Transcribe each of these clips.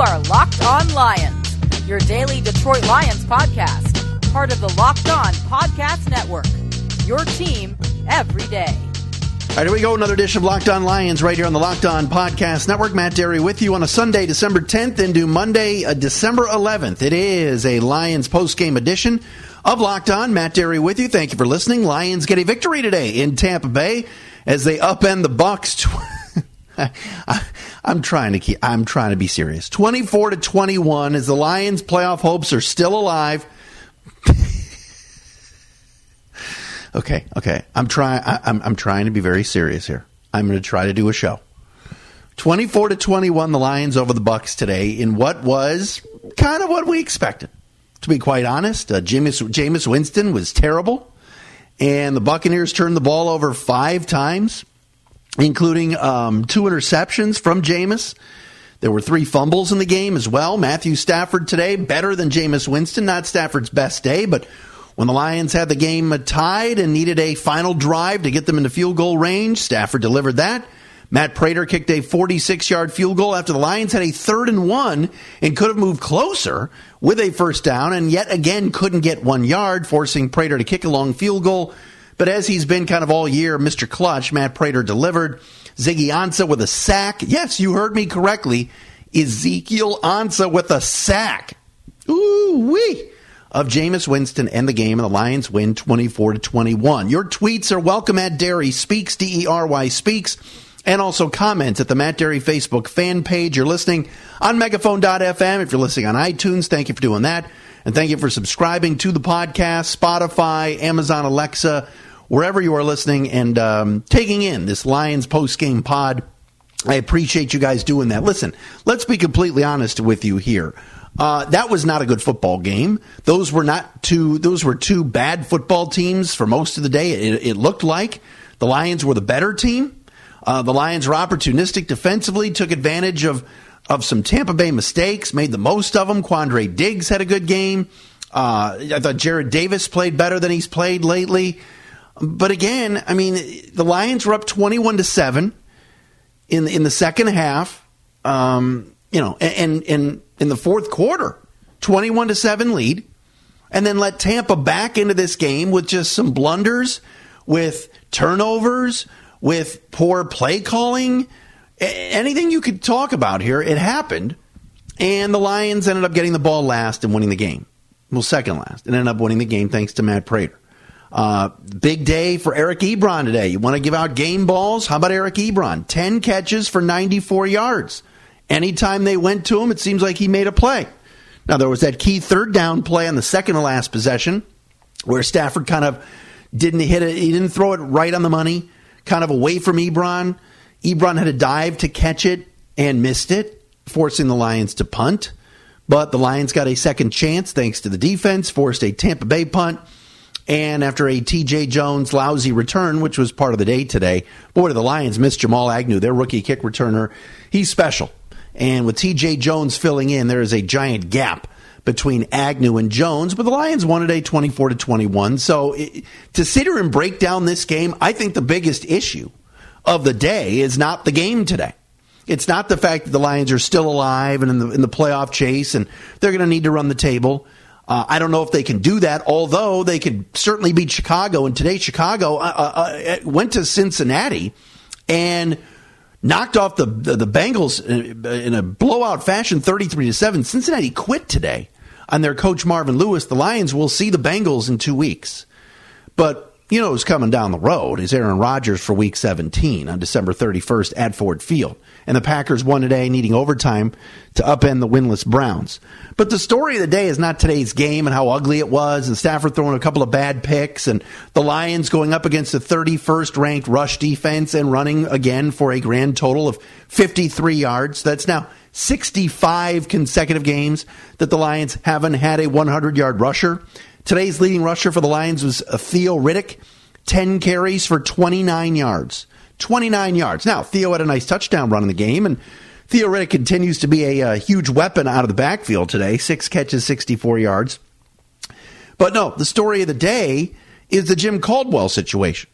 are Locked On Lions, your daily Detroit Lions podcast, part of the Locked On Podcast Network. Your team every day. All right, here we go. Another edition of Locked On Lions right here on the Locked On Podcast Network. Matt Dery with you on a Sunday, December 10th into Monday, uh, December 11th. It is a Lions post-game edition of Locked On. Matt Dery with you. Thank you for listening. Lions get a victory today in Tampa Bay as they upend the Bucks. I, am trying to keep. I'm trying to be serious. 24 to 21 as the Lions' playoff hopes are still alive. okay, okay. I'm trying. I'm, I'm trying to be very serious here. I'm going to try to do a show. 24 to 21, the Lions over the Bucks today in what was kind of what we expected. To be quite honest, uh, Jameis, Jameis Winston was terrible, and the Buccaneers turned the ball over five times including um, two interceptions from Jameis. There were three fumbles in the game as well. Matthew Stafford today, better than Jameis Winston. Not Stafford's best day, but when the Lions had the game tied and needed a final drive to get them into field goal range, Stafford delivered that. Matt Prater kicked a 46 yard field goal after the Lions had a third and one and could have moved closer with a first down and yet again couldn't get one yard, forcing Prater to kick a long field goal but as he's been kind of all year, Mr. Clutch, Matt Prater delivered. Ziggy Ansah with a sack. Yes, you heard me correctly. Ezekiel Ansah with a sack. Ooh wee of Jameis Winston and the game, and the Lions win 24 to 21. Your tweets are welcome at Dery Speaks, D E R Y Speaks, and also comments at the Matt Dery Facebook fan page. You're listening on megaphone.fm. If you're listening on iTunes, thank you for doing that. And thank you for subscribing to the podcast, Spotify, Amazon Alexa, wherever you are listening and um, taking in this Lions post game pod. I appreciate you guys doing that. Listen, let's be completely honest with you here. Uh, that was not a good football game. Those were not two. Those were two bad football teams for most of the day. It, it looked like the Lions were the better team. Uh, the Lions were opportunistic defensively, took advantage of of some Tampa Bay mistakes, made the most of them. Quandre Diggs had a good game. Uh, I thought Jarrad Davis played better than he's played lately. But again, I mean, the Lions were up 21 to 7 in in the second half. Um, you know, and and in the fourth quarter, 21 to 7 lead. And then let Tampa back into this game with just some blunders, with turnovers, with poor play calling, anything you could talk about here, it happened. And the Lions ended up getting the ball last and winning the game. Well, second last, and ended up winning the game thanks to Matt Prater. Uh, big day for Eric Ebron today. You want to give out game balls? How about Eric Ebron? 10 catches for 94 yards. Anytime they went to him, it seems like he made a play. Now, there was that key third down play on the second to last possession where Stafford kind of didn't hit it, he didn't throw it right on the money, kind of away from Ebron. Ebron had a dive to catch it and missed it, forcing the Lions to punt. But the Lions got a second chance thanks to the defense, forced a Tampa Bay punt and after a TJ Jones lousy return, which was part of the day today, boy, the Lions miss Jamal Agnew, their rookie kick returner. He's special. And with TJ Jones filling in, there is a giant gap between Agnew and Jones, but the Lions won today 24 to 21. So it, to sit here and break down this game, I think the biggest issue of the day is not the game today. It's not the fact that the Lions are still alive and in the, in the playoff chase and they're going to need to run the table. Uh, I don't know if they can do that, although they could certainly beat Chicago. And today, Chicago uh, uh, uh went to Cincinnati and knocked off the the, Bengals in a blowout fashion, thirty three to seven. Cincinnati quit today on their coach Marvin Lewis. The Lions will see the Bengals in two weeks, but you know who's coming down the road is Aaron Rodgers for Week 17 on December 31st at Ford Field and the Packers won today, needing overtime to upend the winless Browns. But the story of the day is not today's game and how ugly it was, and Stafford throwing a couple of bad picks, and the Lions going up against the 31st ranked rush defense and running again for a grand total of 53 yards. That's now 65 consecutive games that the Lions haven't had a 100 yard rusher. Today's leading rusher for the Lions was Theo Riddick, 10 carries for 29 yards. 29 yards. Now, Theo had a nice touchdown run in the game, and Theo Riddick continues to be a, a huge weapon out of the backfield today. Six catches, 64 yards. But no, the story of the day is the Jim Caldwell situation.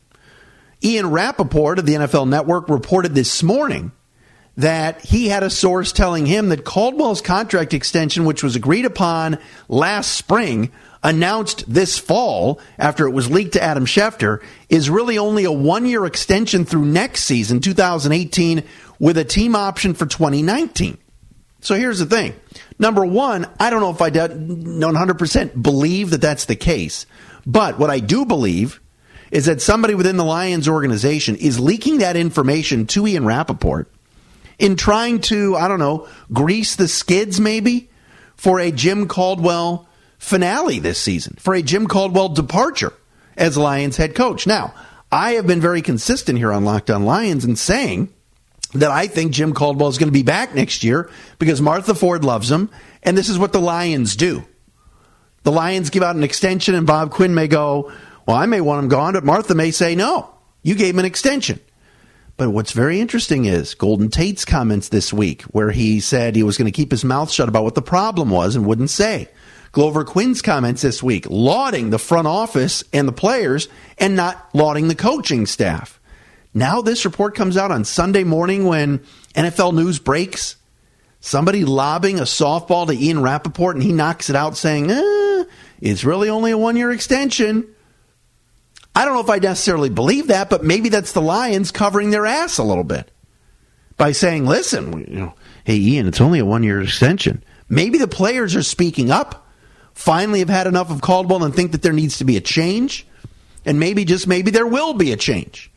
Ian Rapoport of the NFL Network reported this morning that he had a source telling him that Caldwell's contract extension, which was agreed upon last spring, announced this fall after it was leaked to Adam Schefter, is really only a one year extension through next season, 2018, with a team option for 2019. So here's the thing. Number one, I don't know if I 100% believe that that's the case, but what I do believe is that somebody within the Lions organization is leaking that information to Ian Rapoport in trying to, I don't know, grease the skids maybe for a Jim Caldwell finale this season, for a Jim Caldwell departure as Lions head coach. Now, I have been very consistent here on Locked On Lions in saying that I think Jim Caldwell is going to be back next year because Martha Ford loves him, and this is what the Lions do. The Lions give out an extension, and Bob Quinn may go, Well, I may want him gone, but Martha may say, No, you gave him an extension. But what's very interesting is Golden Tate's comments this week, where he said he was going to keep his mouth shut about what the problem was and wouldn't say. Glover Quin's comments this week, lauding the front office and the players and not lauding the coaching staff. Now, this report comes out on Sunday morning when NFL news breaks. Somebody lobbing a softball to Ian Rapoport and he knocks it out saying, eh, it's really only a one year extension. I don't know if I necessarily believe that, but maybe that's the Lions covering their ass a little bit by saying, "Listen, you know, hey Ian, it's only a one-year extension." Maybe the players are speaking up, finally have had enough of Caldwell and think that there needs to be a change, and maybe just maybe there will be a change.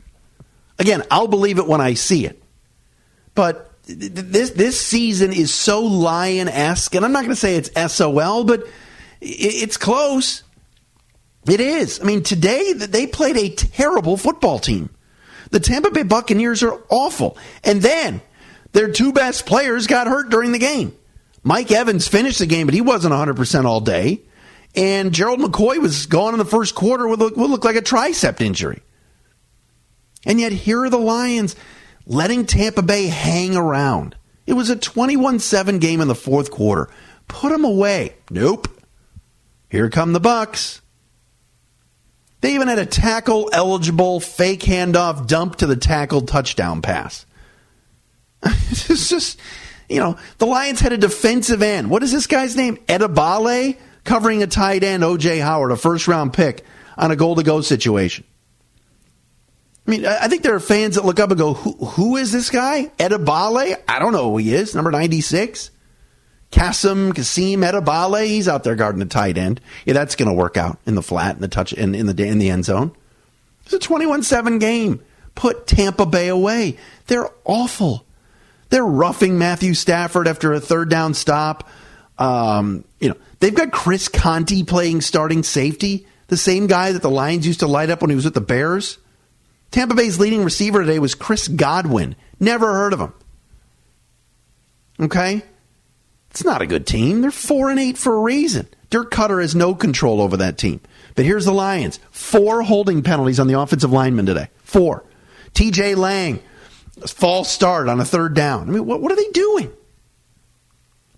Again, I'll believe it when I see it. But this this season is so lion-esque, and I'm not going to say it's SOL, but it's close. It is. I mean, today they played a terrible football team. The Tampa Bay Buccaneers are awful. And then their two best players got hurt during the game. Mike Evans finished the game, but he wasn't 100% all day. And Gerald McCoy was gone in the first quarter with what looked like a tricep injury. And yet here are the Lions letting Tampa Bay hang around. It was a 21 7 game in the fourth quarter. Put them away. Nope. Here come the Bucks. They even had a tackle eligible fake handoff dump to the tackle touchdown pass. it's just, you know, the Lions had a defensive end. What is this guy's name? Edebali covering a tight end, OJ Howard, a first round pick on a goal to go situation. I mean, I think there are fans that look up and go, who, who is this guy? Edebali? I don't know who he is. Number 96. Kasim Kasim Edebali, he's out there guarding the tight end. Yeah, that's going to work out in the flat in the touch in, in the in the end zone. It's a 21-7 game. Put Tampa Bay away. They're awful. They're roughing Matthew Stafford after a third down stop. Um, you know, they've got Chris Conte playing starting safety, the same guy that the Lions used to light up when he was with the Bears. Tampa Bay's leading receiver today was Chris Godwin. Never heard of him. Okay? It's not a good team. They're four and eight for a reason. Dirk Koetter has no control over that team. But here's the Lions: four holding penalties on the offensive lineman today. Four. T.J. Lang, false start on a third down. I mean, what, what are they doing?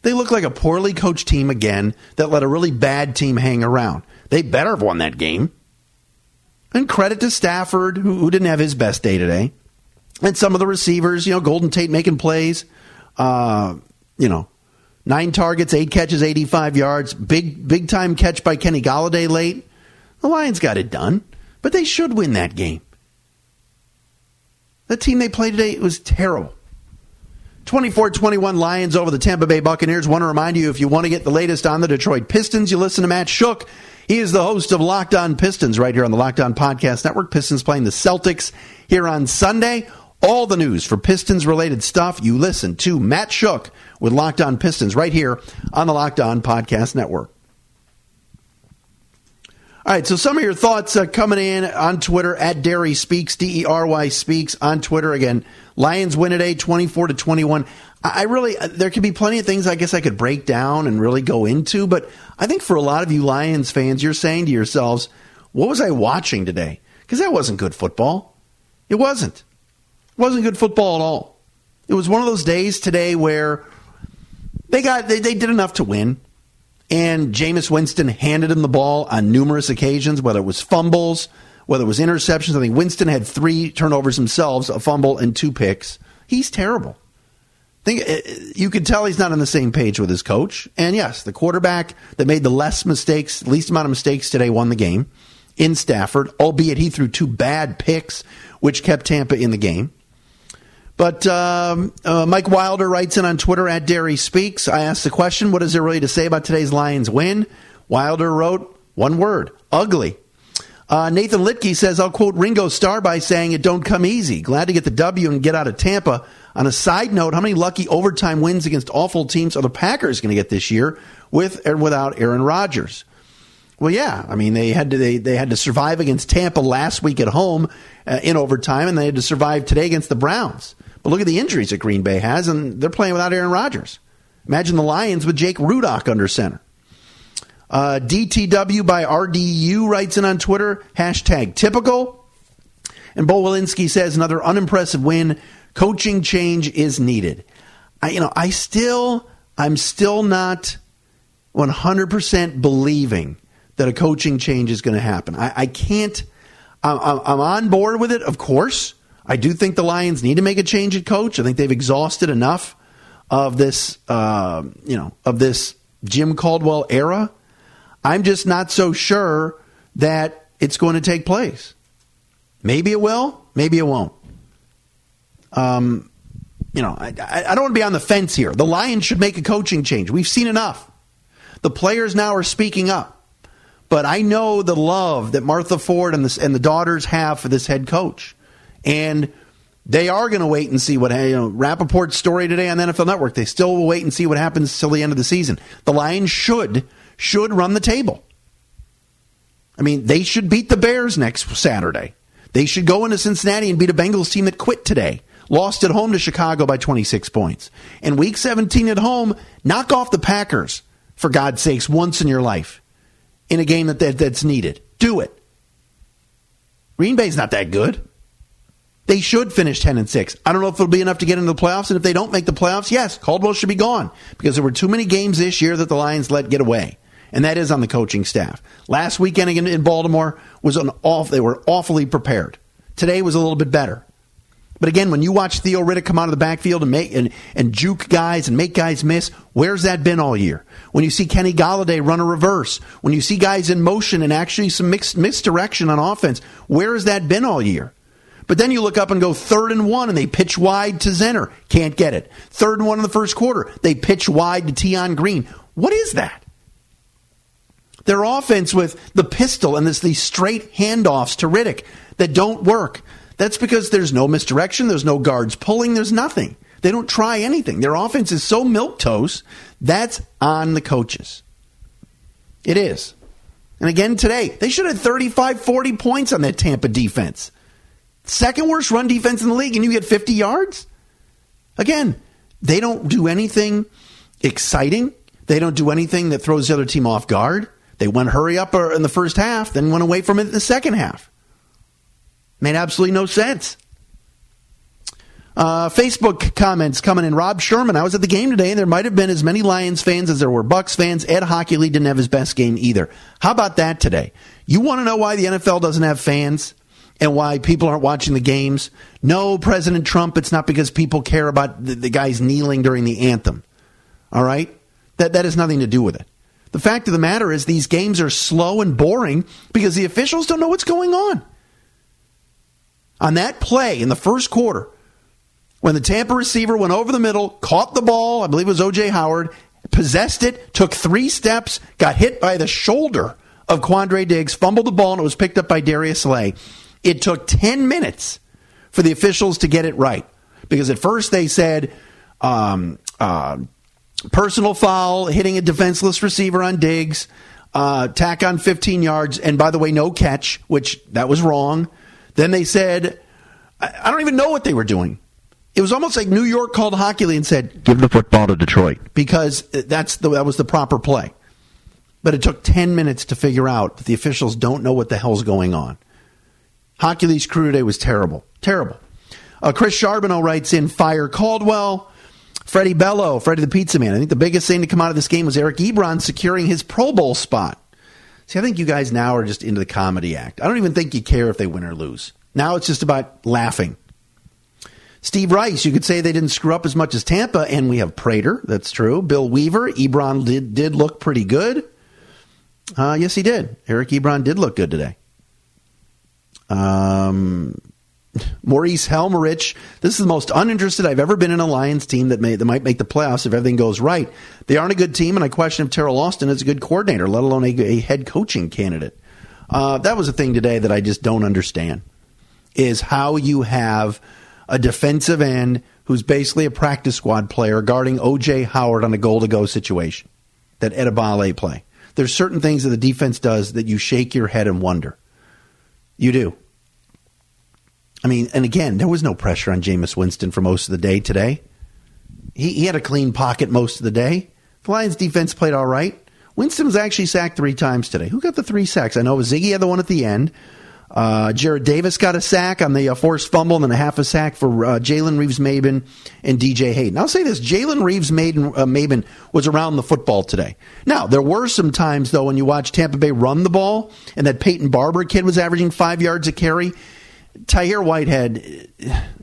They look like a poorly coached team again that let a really bad team hang around. They better have won that game. And credit to Stafford, who, who didn't have his best day today. And some of the receivers, you know, Golden Tate making plays. Uh, you know, Nine targets, eight catches, 85 yards. Big, big time catch by Kenny Golladay late. The Lions got it done, but they should win that game. The team they played today was terrible. 24 21 Lions over the Tampa Bay Buccaneers. Want to remind you if you want to get the latest on the Detroit Pistons, you listen to Matt Shook. He is the host of Locked On Pistons right here on the Locked On Podcast Network. Pistons playing the Celtics here on Sunday. All the news for Pistons related stuff, you listen to Matt Shook with Locked On Pistons right here on the Locked On Podcast Network. All right, so some of your thoughts uh, coming in on Twitter at Dery Speaks, D E R Y Speaks on Twitter. Again, Lions win today 24 to 21. I really, uh, there could be plenty of things I guess I could break down and really go into, but I think for a lot of you Lions fans, you're saying to yourselves, what was I watching today? Because that wasn't good football. It wasn't wasn't good football at all. It was one of those days today where they got they, they did enough to win. And Jameis Winston handed him the ball on numerous occasions, whether it was fumbles, whether it was interceptions. I think Winston had three turnovers himself, a fumble and two picks. He's terrible. think uh, you can tell he's not on the same page with his coach. And yes, the quarterback that made the less mistakes, least amount of mistakes today won the game in Stafford, albeit he threw two bad picks, which kept Tampa in the game. But um, uh, Mike Wilder writes in on Twitter at Dery Speaks. I asked the question, what is there really to say about today's Lions win? Wilder wrote one word, ugly. Uh, Nathan Litke says, I'll quote Ringo Starr by saying, it don't come easy. Glad to get the W and get out of Tampa. On a side note, how many lucky overtime wins against awful teams are the Packers going to get this year with or without Aaron Rodgers? Well, yeah. I mean, they had to they, they had to survive against Tampa last week at home uh, in overtime, and they had to survive today against the Browns. But look at the injuries that Green Bay has, and they're playing without Aaron Rodgers. Imagine the Lions with Jake Rudock under center. Uh, DTW by RDU writes in on Twitter, hashtag typical. And Bo Walensky says another unimpressive win. Coaching change is needed. I, you know, I still, I'm still not 100% believing that a coaching change is going to happen. I, I can't, I'm, I'm on board with it, of course. I do think the Lions need to make a change at coach. I think they've exhausted enough of this, uh, you know, of this Jim Caldwell era. I'm just not so sure that it's going to take place. Maybe it will, maybe it won't. Um, you know, I, I don't want to be on the fence here. The Lions should make a coaching change. We've seen enough. The players now are speaking up. But I know the love that Martha Ford and the, and the daughters have for this head coach. And they are going to wait and see what you know, Rapoport's story today on the NFL Network. They still will wait and see what happens till the end of the season. The Lions should should run the table. I mean, they should beat the Bears next Saturday. They should go into Cincinnati and beat a Bengals team that quit today. Lost at home to Chicago by 26 points. And week 17 at home, knock off the Packers, for God's sakes, once in your life in a game that, that that's needed. Do it. Green Bay's not that good. They should finish 10 and 6. I don't know if it'll be enough to get into the playoffs. And if they don't make the playoffs, yes, Caldwell should be gone because there were too many games this year that the Lions let get away. And that is on the coaching staff. Last weekend in Baltimore was an off, they were awfully prepared. Today was a little bit better. But again, when you watch Theo Riddick come out of the backfield and make and, and juke guys and make guys miss, where's that been all year? When you see Kenny Golladay run a reverse, when you see guys in motion and actually some mixed misdirection on offense, where has that been all year? But then you look up and go third and one, and they pitch wide to Zenner. Can't get it. Third and one in the first quarter. They pitch wide to Tion Green. What is that? Their offense with the pistol and this, these straight handoffs to Riddick that don't work. That's because there's no misdirection, there's no guards pulling, there's nothing. They don't try anything. Their offense is so milk toast. That's on the coaches. It is. And again today, they should have 35, 40 points on that Tampa defense. Second worst run defense in the league, and you get 50 yards? Again, they don't do anything exciting. They don't do anything that throws the other team off guard. They went hurry up uh, in the first half, then went away from it in the second half. Made absolutely no sense. Uh, Facebook comments coming in. Rob Sherman. I was at the game today, and there might have been as many Lions fans as there were Bucks fans. Ed Hochuli didn't have his best game either. How about that today? You want to know why the NFL doesn't have fans? And why people aren't watching the games. No, President Trump, it's not because people care about the, the guys kneeling during the anthem. All right? That, that has nothing to do with it. The fact of the matter is, these games are slow and boring because the officials don't know what's going on. On that play in the first quarter, when the Tampa receiver went over the middle, caught the ball, I believe it was O.J. Howard, possessed it, took three steps, got hit by the shoulder of Quandre Diggs, fumbled the ball, and it was picked up by Darius Slay. It took 10 minutes for the officials to get it right. Because at first they said um, uh, personal foul, hitting a defenseless receiver on Diggs, uh, tack on 15 yards, and by the way, no catch, which that was wrong. Then they said, I, I don't even know what they were doing. It was almost like New York called Hochuli and said, "Give the football to Detroit," because that's the, that was the proper play. But it took ten minutes to figure out that the officials don't know what the hell's going on. Hochuli's crew today was terrible. Terrible. Uh, Chris Charbonneau writes in Fire Caldwell. Freddie Bello, Freddie the Pizza Man. I think the biggest thing to come out of this game was Eric Ebron securing his Pro Bowl spot. See, I think you guys now are just into the comedy act. I don't even think you care if they win or lose. Now it's just about laughing. Steve Rice, you could say they didn't screw up as much as Tampa, and we have Prater. That's true. Bill Weaver, Ebron did did look pretty good. Uh, yes, he did. Eric Ebron did look good today. Um, Maurice Helmerich. This is the most uninterested I've ever been in a Lions team that may that might make the playoffs if everything goes right. They aren't a good team, and I question if Teryl Austin is a good coordinator, let alone a, a head coaching candidate. Uh, that was a thing today that I just don't understand. Is how you have a defensive end who's basically a practice squad player guarding OJ Howard on a goal to go situation that Edebali play. There's certain things that the defense does that you shake your head and wonder. You do. I mean, and again, there was no pressure on Jameis Winston for most of the day today. He, he had a clean pocket most of the day. The Lions defense played all right. Winston was actually sacked three times today. Who got the three sacks? I know Ziggy had the one at the end. Uh, Jarrad Davis got a sack on the uh, forced fumble and then a half a sack for uh, Jalen Reeves Maybin and DJ Hayden. I'll say this Jalen Reeves Maybin, uh, was around the football today. Now, there were some times, though, when you watch Tampa Bay run the ball and that Peyton Barber kid was averaging five yards a carry. Tahir Whitehead,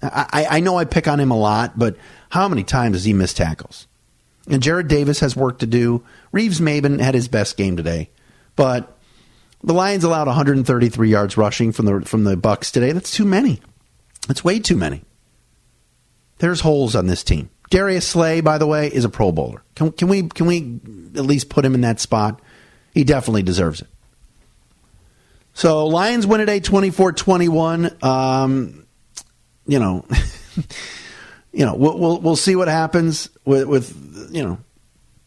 I, I know I pick on him a lot, but how many times has he missed tackles? And Jarrad Davis has work to do. Reeves Maybin had his best game today, but the Lions allowed 133 yards rushing from the from the Bucks today. That's too many. That's way too many. There's holes on this team. Darius Slay, by the way, is a Pro Bowler. Can, can we can we at least put him in that spot? He definitely deserves it. So Lions win today 24-21. Um, you know, you know, we'll, we'll, we'll see what happens with with you know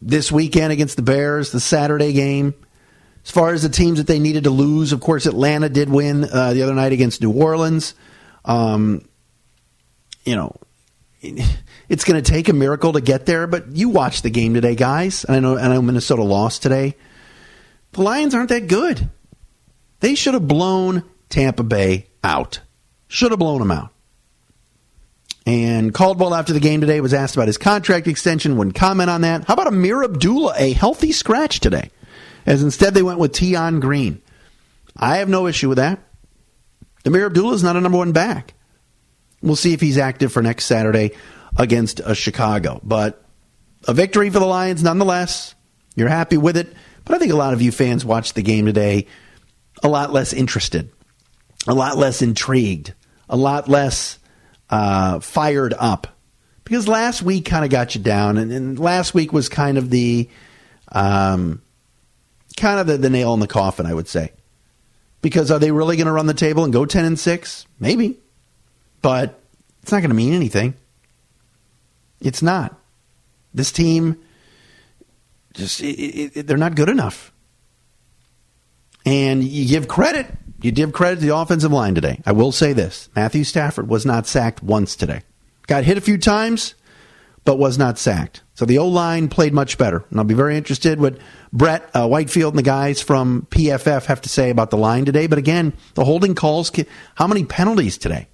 this weekend against the Bears, the Saturday game. As far as the teams that they needed to lose, of course, Atlanta did win uh, the other night against New Orleans. Um, you know, it's going to take a miracle to get there, but you watched the game today, guys. And I know, and I know Minnesota lost today. The Lions aren't that good. They should have blown Tampa Bay out. Should have blown them out. And Caldwell, after the game today, was asked about his contract extension. Wouldn't comment on that. How about Ameer Abdullah, a healthy scratch today? as instead they went with Tion Green. I have no issue with that. Ameer Abdullah is not a number one back. We'll see if he's active for next Saturday against uh, Chicago. But a victory for the Lions nonetheless. You're happy with it. But I think a lot of you fans watched the game today a lot less interested, a lot less intrigued, a lot less uh, fired up. Because last week kind of got you down, and, and, last week was kind of the um, kind of the, the nail in the coffin, I would say. Because are they really going to run the table and go 10 and 6? Maybe. But it's not going to mean anything. It's not. This team just it, it, they're not good enough. And you give credit. You give credit to the offensive line today. I will say this. Matthew Stafford was not sacked once today. Got hit a few times, but was not sacked. So the O line played much better. And I'll be very interested what Brett uh, Whitefield and the guys from PFF have to say about the line today. But again, the holding calls, how many penalties today?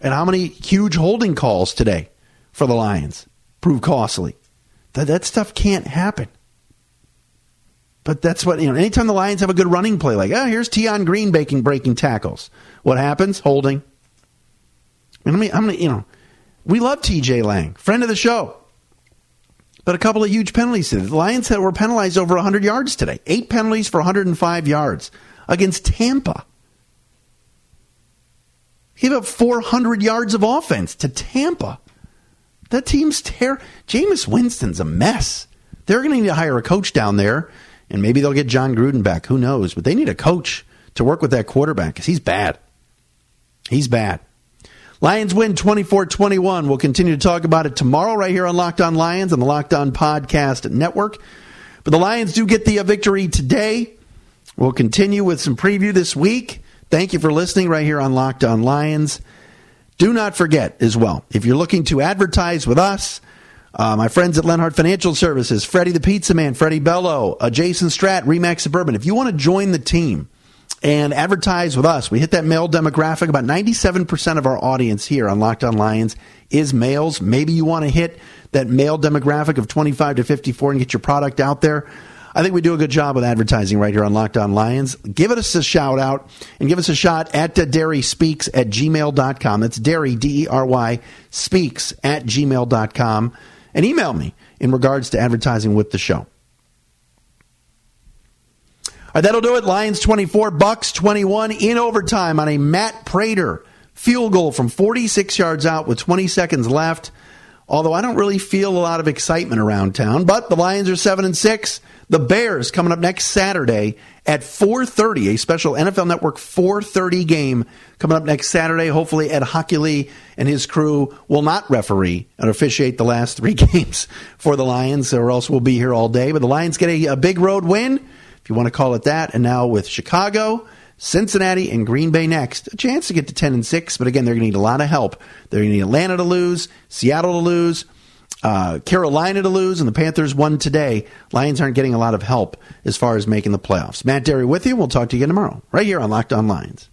And how many huge holding calls today for the Lions prove costly? That, that stuff can't happen. But that's what, you know, anytime the Lions have a good running play, like, oh, here's Tion Green breaking, breaking tackles. What happens? Holding. I mean, how many, you know, we love TJ Lang, friend of the show but a couple of huge penalties today. The Lions that were penalized over 100 yards today. Eight penalties for 105 yards against Tampa. He gave up 400 yards of offense to Tampa. That team's ter. Jameis Winston's a mess. They're going to need to hire a coach down there, and maybe they'll get Jon Gruden back. Who knows? But they need a coach to work with that quarterback because he's bad. He's bad. Lions win 24 21. We'll continue to talk about it tomorrow right here on Locked On Lions on the Locked On Podcast Network. But the Lions do get the uh, victory today. We'll continue with some preview this week. Thank you for listening right here on Locked On Lions. Do not forget as well, if you're looking to advertise with us, uh, my friends at Lenhart Financial Services, Freddie the Pizza Man, Freddie Bello, uh, Jason Strat, Remax Suburban. If you want to join the team, and advertise with us. We hit that male demographic. About 97% of our audience here on Locked On Lions is males. Maybe you want to hit that male demographic of 25 to 54 and get your product out there. I think we do a good job with advertising right here on Locked On Lions. Give us a shout out and give us a shot at uh, Dery Speaks at gmail.com. That's Dery, D E R Y, speaks at gmail.com. And email me in regards to advertising with the show. All right, that'll do it. Lions 24, Bucks 21 in overtime on a Matt Prater field goal from 46 yards out with 20 seconds left. Although I don't really feel a lot of excitement around town, but the Lions are 7 and 6. The Bears coming up next Saturday at 4:30, a special NFL Network 4:30 game coming up next Saturday. Hopefully, Ed Hochuli and his crew will not referee and officiate the last three games for the Lions, or else we'll be here all day. But the Lions get a, a big road win, if you want to call it that. And now with Chicago, Cincinnati, and Green Bay next, a chance to get to 10 and 6. But again, they're going to need a lot of help. They're going to need Atlanta to lose, Seattle to lose. Uh, Carolina to lose, and the Panthers won today. Lions aren't getting a lot of help as far as making the playoffs. Matt Dery with you. We'll talk to you again tomorrow, right here on Locked On Lions.